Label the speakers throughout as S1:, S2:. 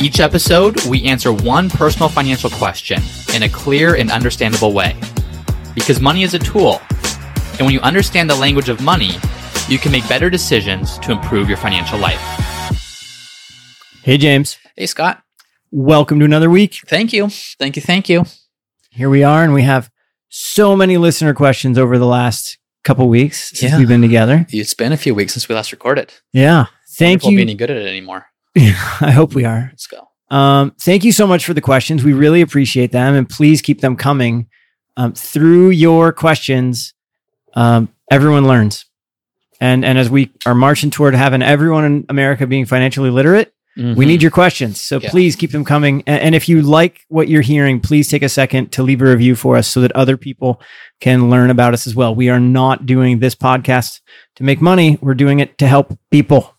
S1: Each episode, we answer one personal financial question in a clear and understandable way. Because money is a tool, and when you understand the language of money, you can make better decisions to improve your financial life.
S2: Hey, James.
S1: Hey, Scott.
S2: Welcome to another week.
S1: Thank you. Thank you. Thank you.
S2: Here we are, and we have so many listener questions over the last couple weeks since
S1: Yeah.
S2: we've been together.
S1: It's been a few weeks since we last recorded.
S2: Yeah. Thank
S1: Wonderful
S2: you.
S1: Be any good at it anymore.
S2: I hope we are.
S1: Let's go.
S2: Um, thank you so much for the questions. We really appreciate them, and please keep them coming. Um, through your questions, um, everyone learns, and and as we are marching toward having everyone in America being financially literate, we need your questions. So
S1: Yeah.
S2: please keep them coming. And, and if you like what you're hearing, please take a second to leave a review for us so that other people can learn about us as well. We are not doing this podcast to make money. We're doing it to help people.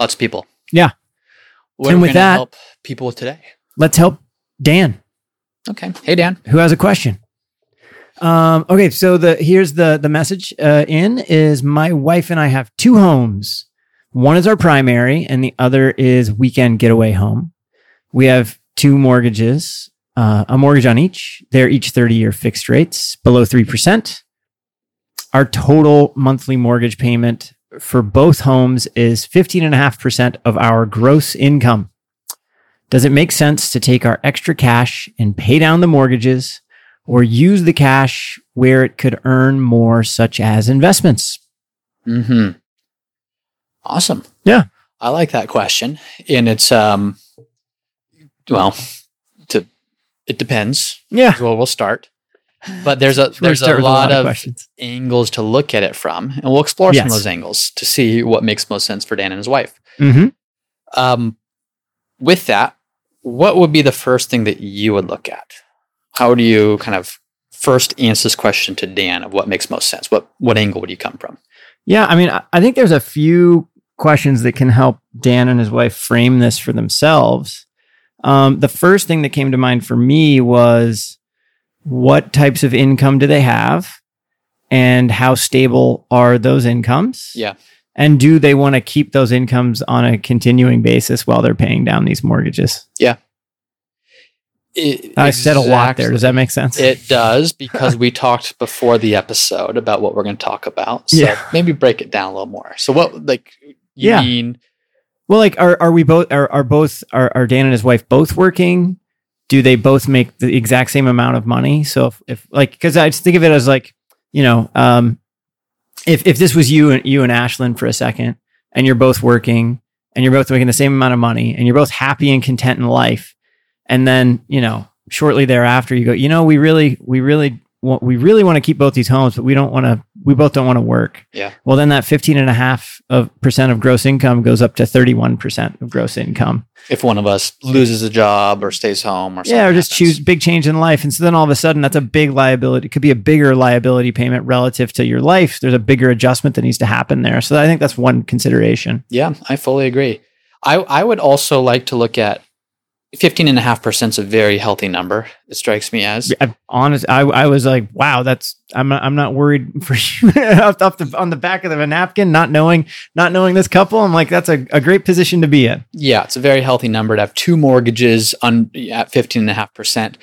S1: Lots of people.
S2: Yeah.
S1: What
S2: And
S1: we
S2: with that-
S1: help people with today?
S2: Let's help Dan.
S1: Okay. Hey, Dan.
S2: who has a question. Um, okay, so the here's the the message uh, in is my wife and I have two homes. One is our primary, and the other is weekend getaway home. We have two mortgages, uh, a mortgage on each. They're each thirty year fixed rates, below three percent. Our total monthly mortgage payment for both homes is fifteen and a half percent of our gross income. Does it make sense to take our extra cash and pay down the mortgages or use the cash where it could earn more, such as investments?
S1: Hmm. Awesome.
S2: Yeah.
S1: I like that question, and it's um, well, to it depends.
S2: Yeah.
S1: where we'll start. But there's a there's
S2: Start
S1: a
S2: with
S1: lot of
S2: questions.
S1: angles to look at it from, and we'll explore some of those angles to see what makes most sense for Dan and his wife.
S2: Mm-hmm.
S1: Um, with that, what would be the first thing that you would look at? How do you kind of first answer this question to Dan of what makes most sense? What what angle would you come from?
S2: Yeah, I mean, I- I think there's a few questions that can help Dan and his wife frame this for themselves. Um, the first thing that came to mind for me was what types of income do they have and how stable are those incomes?
S1: Yeah.
S2: And do they want to keep those incomes on a continuing basis while they're paying down these mortgages?
S1: It-
S2: I said a lot there. Does that make sense?
S1: It does because we talked before the episode about what we're going to talk about. So
S2: Yeah.
S1: maybe break it down a little more. So what like you
S2: Yeah.
S1: mean
S2: Well, like, are are we both are are both are are Dan and his wife both working? Do they both make the exact same amount of money? So if, if like, because I just think of it as like, you know, um, if if this was you and you and Ashlyn for a second, and you're both working, and you're both making the same amount of money, and you're both happy and content in life, and then you know, shortly thereafter, you go, you know, we really we really we really want to keep both these homes, but we don't want to. We both don't want to work
S1: Yeah.
S2: well then that 15 and a half of percent of gross income goes up to 31% of gross income
S1: if one of us loses a job or stays home or something
S2: yeah or just
S1: happens?
S2: choose big change in life and so then all of a sudden that's a big liability it could be a bigger liability payment relative to your life there's a bigger adjustment that needs to happen there so i think that's one consideration
S1: Yeah, I fully agree. I, I would also like to look at 15.5% is a very healthy number, it strikes me as.
S2: I, honest I, I was like wow that's i'm not, I'm not worried for you off, off the, on the back of the napkin not knowing not knowing this couple i'm like that's a, a great position to be in
S1: Yeah, it's a very healthy number to have two mortgages on, at 15.5%.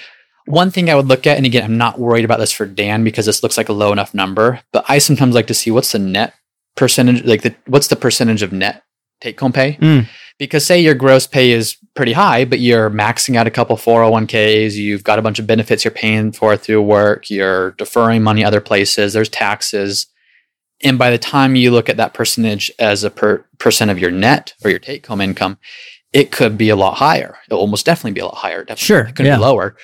S1: One thing I would look at, and again, I'm not worried about this for Dan because this looks like a low enough number, but I sometimes like to see what's the net percentage, like the, what's the percentage of net take home pay?
S2: Mm.
S1: Because say your gross pay is pretty high, but you're maxing out a couple 401ks, you've got a bunch of benefits you're paying for through work, you're deferring money other places, there's taxes. And by the time you look at that percentage as a per, percent of your net or your take home income, it could be a lot higher. It'll almost definitely be a lot higher. Definitely.
S2: Sure,
S1: It could
S2: yeah.
S1: be lower.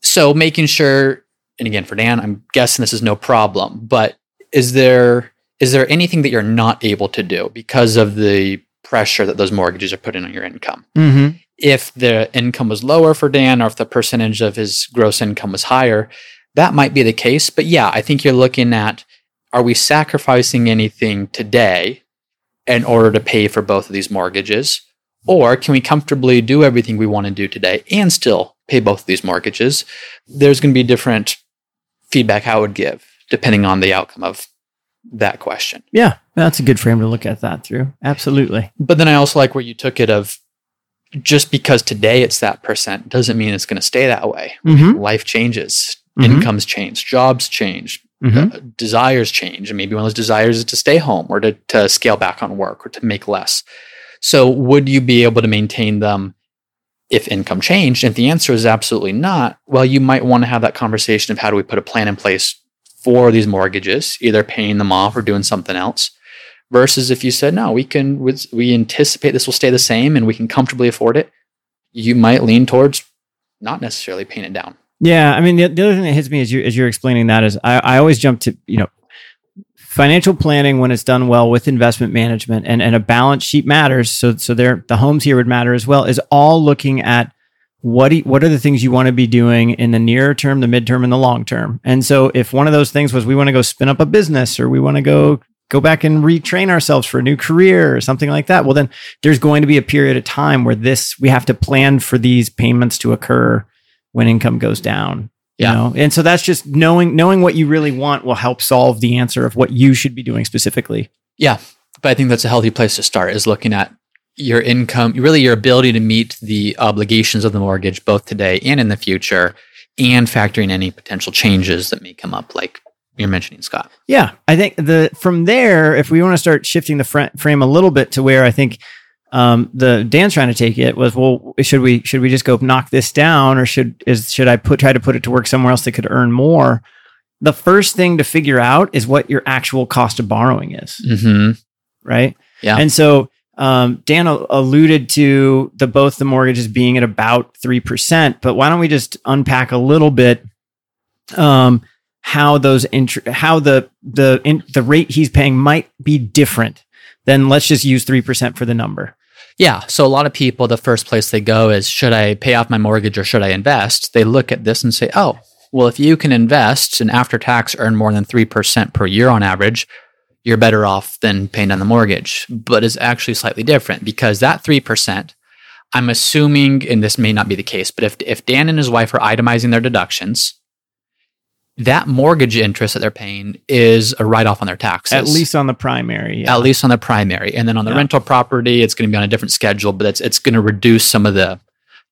S1: So making sure, and again, for Dan, I'm guessing this is no problem, but is there is there anything that you're not able to do because of the pressure that those mortgages are putting on your income?
S2: mm-hmm.
S1: If the income was lower for Dan or if the percentage of his gross income was higher, that might be the case. But yeah, I think you're looking at are we sacrificing anything today in order to pay for both of these mortgages? Or can we comfortably do everything we want to do today and still pay both of these mortgages? There's going to be different feedback I would give depending on the outcome of that question.
S2: Yeah, that's a good frame to look at that through. Absolutely.
S1: But then I also like where you took it of just because today it's that percent doesn't mean it's going to stay that way.
S2: Mm-hmm.
S1: Life changes,
S2: Mhm.
S1: incomes change, jobs change,
S2: Mhm.
S1: uh, desires change. And maybe one of those desires is to stay home or to, to scale back on work or to make less. So would you be able to maintain them if income changed? And if the answer is absolutely not, well, you might want to have that conversation of how do we put a plan in place for these mortgages, either paying them off or doing something else. Versus if you said, no, we can, we anticipate this will stay the same and we can comfortably afford it, you might lean towards not necessarily paying it down.
S2: Yeah, I mean the, the other thing that hits me as you as you're explaining that is I, I always jump to you know financial planning when it's done well with investment management and, and a balance sheet matters. So so there the homes here would matter as well is all looking at what you- what are the things you want to be doing in the near term, the midterm, and the long term. And so if one of those things was we want to go spin up a business or we want to go go back and retrain ourselves for a new career or something like that, well then there's going to be a period of time where this we have to plan for these payments to occur when income goes down. You
S1: Yeah.
S2: know? And so that's just knowing knowing what you really want will help solve the answer of what you should be doing specifically.
S1: Yeah, but I think that's a healthy place to start is looking at your income, really your ability to meet the obligations of the mortgage both today and in the future, and factoring any potential changes that may come up, like you're mentioning, Scott.
S2: Yeah, I think the from there, if we want to start shifting the fr- frame a little bit to where I think um, the Dan's trying to take it was, well, should we should we just go knock this down, or should is should I put try to put it to work somewhere else that could earn more? The first thing to figure out is what your actual cost of borrowing is,
S1: Mm-hmm.
S2: right?
S1: Yeah.
S2: And so um, Dan al- alluded to the both the mortgages being at about three percent, but why don't we just unpack a little bit um, how those intr- how the the in- the rate he's paying might be different then let's just use three percent for the number.
S1: Yeah. So a lot of people, the first place they go is should I pay off my mortgage or should I invest? They look at this and say, oh, well, if you can invest and after tax earn more than 3% per year on average, you're better off than paying down the mortgage. But it's actually slightly different because that 3%, I'm assuming, and this may not be the case, but if, if Dan and his wife are itemizing their deductions, that mortgage interest that they're paying is a write off on their taxes
S2: At least on the primary. Yeah.
S1: at least on the primary. And then on the
S2: Yeah.
S1: rental property, it's going to be on a different schedule, but it's it's going to reduce some of the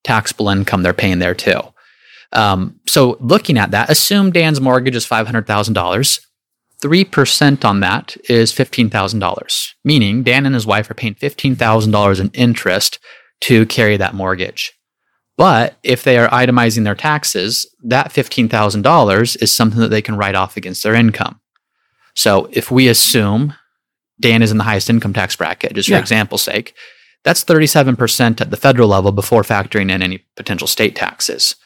S1: taxable income they're paying there too. Um, so looking at that, assume Dan's mortgage is five hundred thousand dollars. Three percent on that is fifteen thousand dollars, meaning Dan and his wife are paying fifteen thousand dollars in interest to carry that mortgage. But if they are itemizing their taxes, that fifteen thousand dollars is something that they can write off against their income. So if we assume Dan is in the highest income tax bracket, just for
S2: Yeah.
S1: example's sake, that's 37% at the federal level before factoring in any potential state taxes.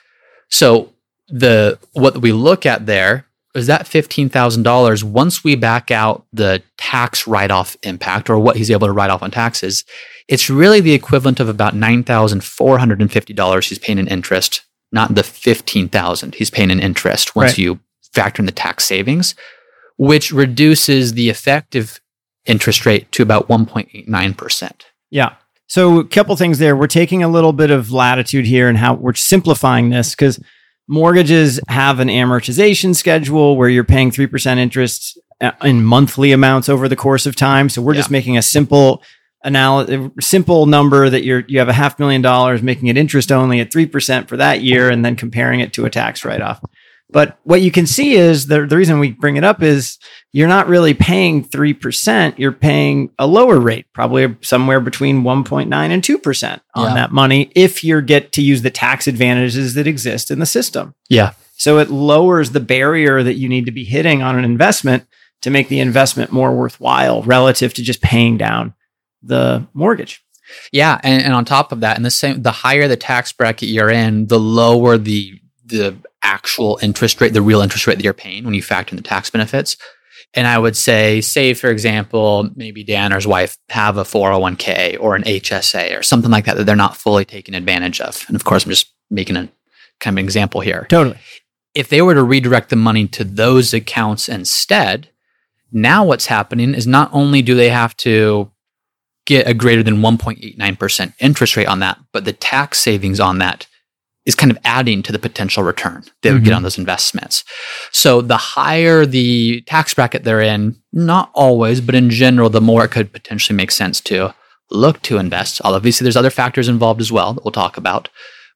S1: So the what we look at there is that $15,000 once we back out the tax write-off impact or what he's able to write off on taxes, it's really the equivalent of about $9,450 he's paying in interest, not the 15,000 he's paying in interest once
S2: Right.
S1: you factor in the tax savings, which reduces the effective interest rate to about 1.89%.
S2: Yeah. So a couple things there. We're taking a little bit of latitude here and how we're simplifying this because mortgages have an amortization schedule where you're paying 3% interest uh, in monthly amounts over the course of time. So we're just making a simple analysis, simple number that you're, you have a half million dollars, making it interest only at 3% for that year and then comparing it to a tax write off. But what you can see is the, the reason we bring it up is you're not really paying 3%. You're paying a lower rate, probably somewhere between 1.9 and 2% on
S1: Yeah.
S2: that money if you get to use the tax advantages that exist in the system.
S1: Yeah.
S2: So it lowers the barrier that you need to be hitting on an investment to make the investment more worthwhile relative to just paying down the mortgage.
S1: Yeah, and, and on top of that, and the same, the higher the tax bracket you're in, the lower the the actual interest rate, the real interest rate that you're paying when you factor in the tax benefits. And I would say, say, for example, maybe Dan or his wife have a 401k or an HSA or something like that that they're not fully taking advantage of. And of course, I'm just making a kind of an example here.
S2: Totally.
S1: If they were to redirect the money to those accounts instead, now what's happening is not only do they have to get a greater than 1.89% interest rate on that, but the tax savings on that is kind of adding to the potential return they would get
S2: mm-hmm.
S1: on those investments. So the higher the tax bracket they're in, not always, but in general, the more it could potentially make sense to look to invest. Obviously, there's other factors involved as well that we'll talk about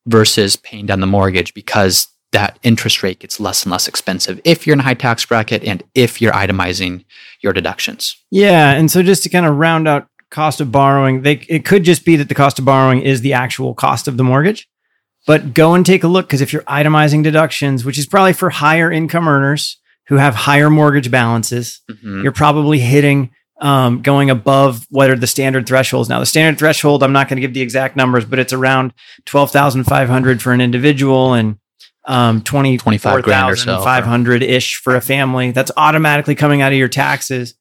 S1: versus paying down the mortgage because that interest rate gets less and less expensive if you're in a high tax bracket and if you're itemizing your deductions.
S2: Yeah, and so just to kind of round out cost of borrowing, they it could just be that the cost of borrowing is the actual cost of the mortgage. But go and take a look because if you're itemizing deductions, which is probably for higher income earners who have higher mortgage balances,
S1: Mhm.
S2: you're probably hitting um, going above what are the standard thresholds. Now, the standard threshold, I'm not going to give the exact numbers, but it's around 12,500 for an individual and um, 20,
S1: 25 grand or so.
S2: 500 ish for a family. That's automatically coming out of your taxes.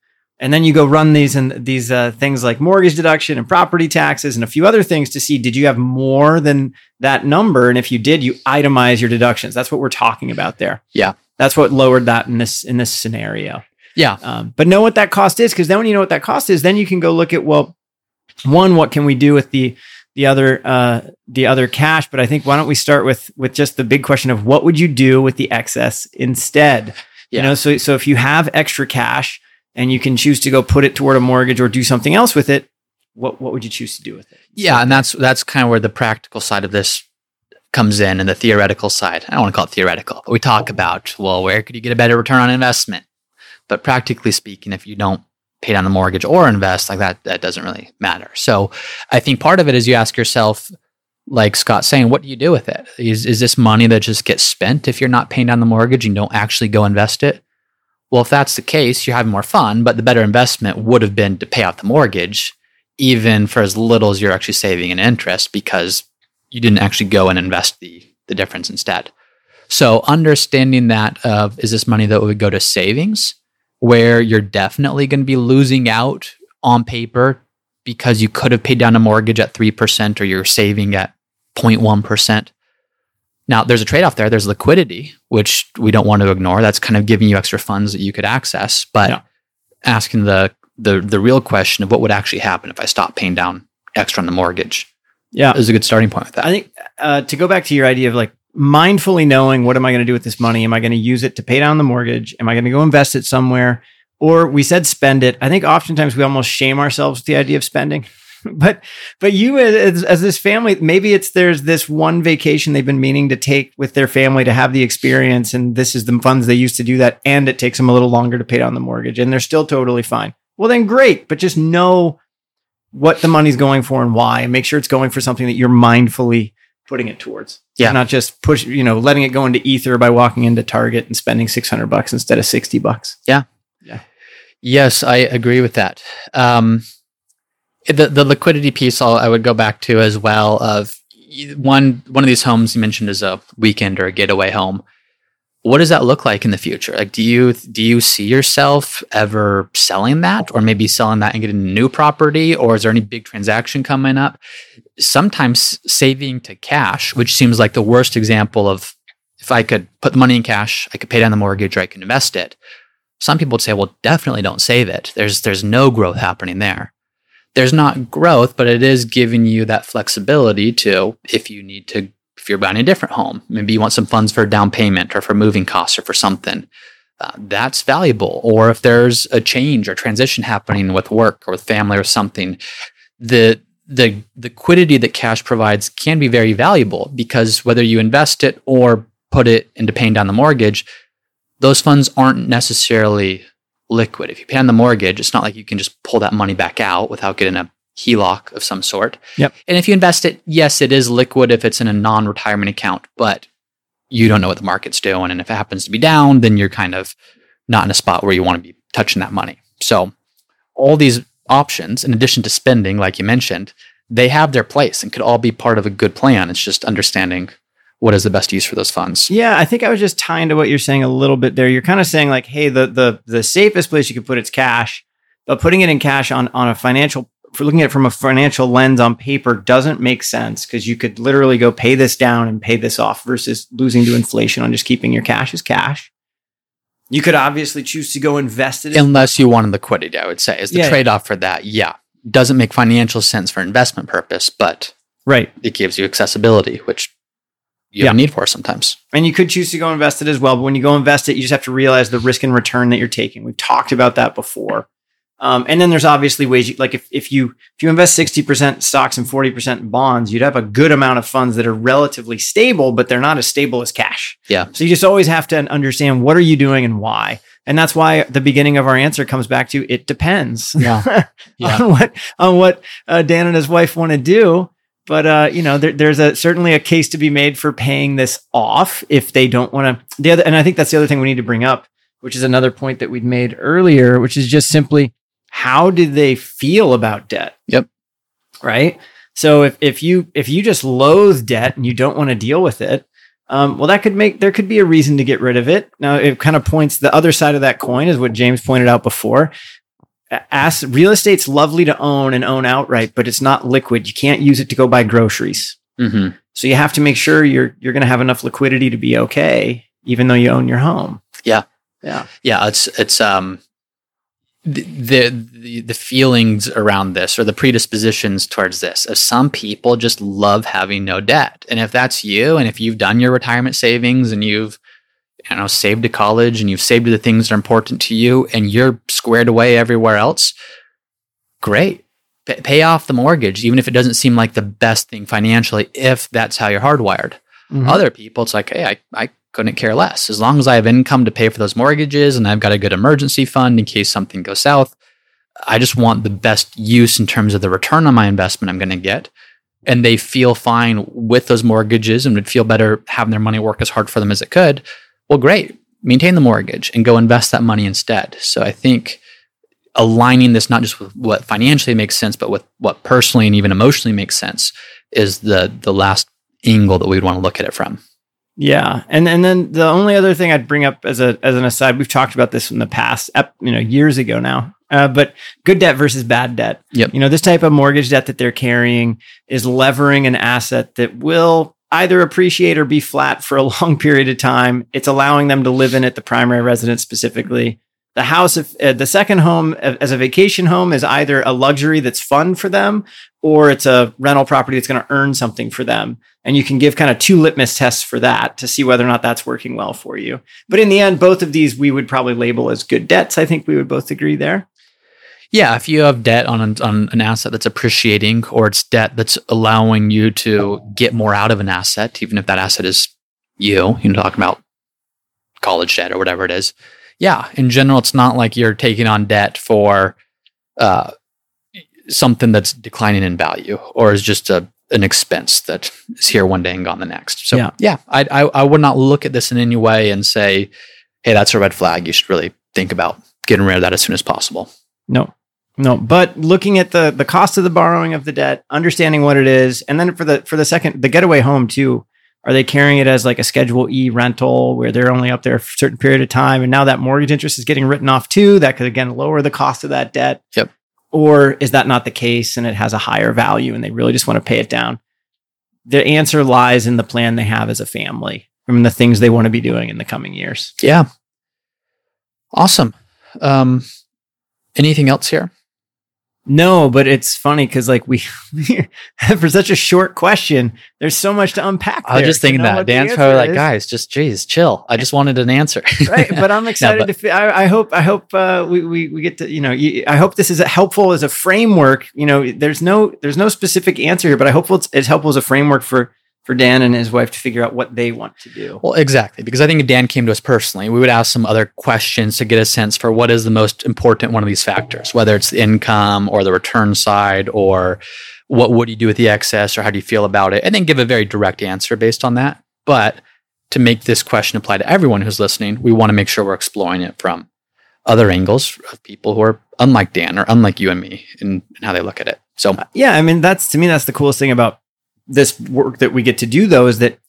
S2: And then you go run these and these uh, things like mortgage deduction and property taxes and a few other things to see did you have more than that number? And if you did, you itemize your deductions. That's what we're talking about there.
S1: Yeah.
S2: That's what lowered that in this in this scenario.
S1: Yeah.
S2: Um, but know what that cost is, because then when you know what that cost is, then you can go look at well, one, what can we do with the the other uh, the other cash? But I think why don't we start with with just the big question of what would you do with the excess instead? You know, so so if you have extra cash and you can choose to go put it toward a mortgage or do something else with it, what what would you choose to do with it?
S1: Yeah, and that's that's kind of where the practical side of this comes in and the theoretical side. I don't want to call it theoretical, but we talk about, well, where could you get a better return on investment? But practically speaking, if you don't pay down the mortgage or invest, like that, that doesn't really matter. So I think part of it is you ask yourself, like Scott's saying, what do you do with it? Is, is this money that just gets spent if you're not paying down the mortgage and don't actually go invest it? Well, if that's the case, you're having more fun, but the better investment would have been to pay out the mortgage, even for as little as you're actually saving in interest, because you didn't actually go and invest the, the difference instead. So understanding that of is this money that would go to savings where you're definitely going to be losing out on paper because you could have paid down a mortgage at 3% or you're saving at 0.1%. Now, there's a trade off there. There's liquidity, which we don't want to ignore. That's kind of giving you extra funds that you could access. But
S2: Yeah.
S1: asking the, the, the real question of what would actually happen if I stopped paying down extra on the mortgage
S2: Yeah,
S1: is a good starting point with that.
S2: I think uh, to go back to your idea of like mindfully knowing what am I going to do with this money? Am I going to use it to pay down the mortgage? Am I going to go invest it somewhere? Or we said spend it. I think oftentimes we almost shame ourselves with the idea of spending. but but you as, as this family, maybe it's there's this one vacation they've been meaning to take with their family to have the experience, and this is the funds they used to do that, and it takes them a little longer to pay down the mortgage, and they're still totally fine. Well, then great, but just know what the money's going for and why, and make sure it's going for something that you're mindfully putting it towards.
S1: Yeah.
S2: Not just push, you know, letting it go into ether by walking into Target and spending 600 bucks instead of 60 bucks. Yeah. Yeah.
S1: Yes, I agree with that. Um, the the liquidity piece, I'll, I would go back to as well. Of one one of these homes you mentioned is a weekend or a getaway home. What does that look like in the future? Like, do you do you see yourself ever selling that, or maybe selling that and getting a new property, or is there any big transaction coming up? Sometimes saving to cash, which seems like the worst example of if I could put the money in cash, I could pay down the mortgage, or I can invest it some people would say, well, definitely don't save it. There's there's no growth happening there. There's not growth, but it is giving you that flexibility to if you need to if you're buying a different home, maybe you want some funds for a down payment or for moving costs or for something. Uh, that's valuable. Or if there's a change or transition happening with work or with family or something, the the liquidity that cash provides can be very valuable because whether you invest it or put it into paying down the mortgage, those funds aren't necessarily liquid. If you pay on the mortgage, it's not like you can just pull that money back out without getting a HELOC of some sort.
S2: Yep.
S1: And if you invest it, yes, it is liquid if it's in a non retirement account, but you don't know what the market's doing. And if it happens to be down, then you're kind of not in a spot where you want to be touching that money. So, all these options, in addition to spending, like you mentioned, they have their place and could all be part of a good plan. It's just understanding what is the best use for those funds.
S2: Yeah, I think I was just tying to what you're saying a little bit there. You're kind of saying like, hey, the the the safest place you could put it's cash, but putting it in cash on on a financial for looking at it from a financial lens on paper doesn't make sense because you could literally go pay this down and pay this off versus losing to inflation on just keeping your cash as cash. You could obviously choose to go invest it. in-
S1: Unless you wanted liquidity, I would say, is the
S2: Yeah.
S1: trade off for that. Yeah. Doesn't make financial sense for investment purpose, but
S2: right.
S1: it gives you accessibility, which you have a need for sometimes.
S2: And you could choose to go invest it as well. But when you go invest it, you just have to realize the risk and return that you're taking. We've talked about that before. Um, and then there's obviously ways you, like if, if you if you invest 60% stocks and 40% in bonds, you'd have a good amount of funds that are relatively stable, but they're not as stable as cash.
S1: Yeah.
S2: So you just always have to understand what are you doing and why. And that's why the beginning of our answer comes back to it depends
S1: Yeah. Yeah.
S2: on what on what uh, Dan and his wife want to do. But uh, you know, there, there's a certainly a case to be made for paying this off if they don't want to. The other, and I think that's the other thing we need to bring up, which is another point that we'd made earlier, which is just simply how do they feel about debt?
S1: Yep.
S2: Right. So if if you if you just loathe debt and you don't want to deal with it, um, well, that could make there could be a reason to get rid of it. Now, it kind of points the other side of that coin is what James pointed out before. As real estate's lovely to own and own outright, but it's not liquid. You can't use it to go buy groceries.
S1: hmm
S2: So you have to make sure you're you're going to have enough liquidity to be okay, even though you own your home.
S1: Yeah.
S2: yeah,
S1: Yeah. It's, it's, um, the, the the feelings around this or the predispositions towards this of some people just love having no debt and if that's you and if you've done your retirement savings and you've you know saved to college and you've saved to the things that are important to you and you're squared away everywhere else great P- pay off the mortgage even if it doesn't seem like the best thing financially if that's how you're hardwired
S2: Mhm.
S1: other people, it's like, hey, I, I couldn't care less. As long as I have income to pay for those mortgages and I've got a good emergency fund in case something goes south, I just want the best use in terms of the return on my investment I'm going to get. And they feel fine with those mortgages and would feel better having their money work as hard for them as it could. Well, great. Maintain the mortgage and go invest that money instead. So I think aligning this not just with what financially makes sense, but with what personally and even emotionally makes sense is the the last angle that we'd want to look at it from.
S2: Yeah, and and then the only other thing I'd bring up as a as an aside, we've talked about this in the past, you know, years ago now. Uh, but good debt versus bad debt.
S1: Yep.
S2: You know, this type of mortgage debt that they're carrying is levering an asset that will either appreciate or be flat for a long period of time. It's allowing them to live in it, the primary residence specifically. The house, if, uh, the second home uh, as a vacation home is either a luxury that's fun for them or it's a rental property that's going to earn something for them. And you can give kind of two litmus tests for that to see whether or not that's working well for you. But in the end, both of these we would probably label as good debts. I think we would both agree there.
S1: Yeah, if you have debt on an, on an asset that's appreciating, or it's debt that's allowing you to get more out of an asset, even if that asset is you, you know, talking about college debt or whatever it is. Yeah, in general, it's not like you're taking on debt for uh, something that's declining in value or is just a an expense that is here one day and gone the next. So
S2: Yeah.
S1: yeah, I, I I would not look at this in any way and say, hey, that's a red flag. You should really think about getting rid of that as soon as possible.
S2: No, no. But looking at the the cost of the borrowing of the debt, understanding what it is, and then for the for the second the getaway home too. Are they carrying it as like a Schedule E rental where they're only up there for a certain period of time, and now that mortgage interest is getting written off too? That could again lower the cost of that debt.
S1: Yep.
S2: Or is that not the case, and it has a higher value, and they really just want to pay it down? The answer lies in the plan they have as a family, and the things they want to be doing in the coming years.
S1: Yeah. Awesome. Um, anything else here?
S2: No, but it's funny because like we for such a short question, there's so much to unpack.
S1: I was just thinking that. Dan's probably like,
S2: is.
S1: guys, just geez, chill. I just wanted an answer.
S2: right? But I'm excited
S1: but-
S2: to. fi- I, I hope. I hope uh, we, we we get to. You know, you, I hope this is helpful as a framework. You know, there's no there's no specific answer here, but I hope it's, it's helpful as a framework for for Dan and his wife to figure out what they want to do.
S1: Well, exactly. Because I think if Dan came to us personally, we would ask some other questions to get a sense for what is the most important one of these factors, whether it's the income or the return side or what would you do with the excess or how do you feel about it, and then give a very direct answer based on that. But to make this question apply to everyone who's listening, we want to make sure we're exploring it from other angles of people who are unlike Dan or unlike you and me in, in how they look at it. So
S2: Yeah, I mean that's to me that's the coolest thing about this work that we get to do though is that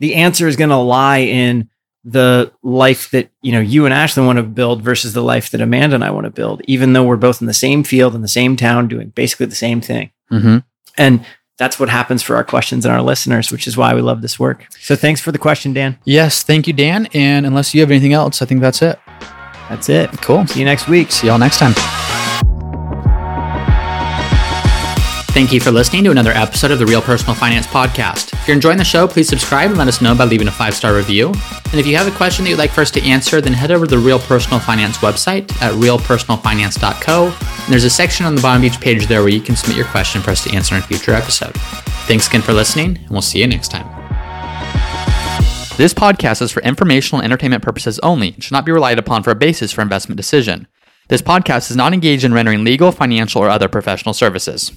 S2: the answer is going to lie in the life that you know you and Ashley want to build versus the life that Amanda and I want to build, even though we're both in the same field in the same town doing basically the same thing.
S1: Mm-hmm.
S2: And that's what happens for our questions and our listeners, which is why we love this work. So thanks for the question, Dan.
S1: Yes, thank you, Dan. And unless you have anything else, I think that's it.
S2: That's it.
S1: Cool.
S2: See you next week.
S1: See y'all next time. Thank you for listening to another episode of the Real Personal Finance Podcast. If you're enjoying the show, please subscribe and let us know by leaving a five star review. And if you have a question that you'd like for us to answer, then head over to the Real Personal Finance website at realpersonalfinance.co. And there's a section on the bottom of each page there where you can submit your question for us to answer in a future episode. Thanks again for listening, and we'll see you next time. This podcast is for informational and entertainment purposes only and should not be relied upon for a basis for investment decision. This podcast is not engaged in rendering legal, financial, or other professional services.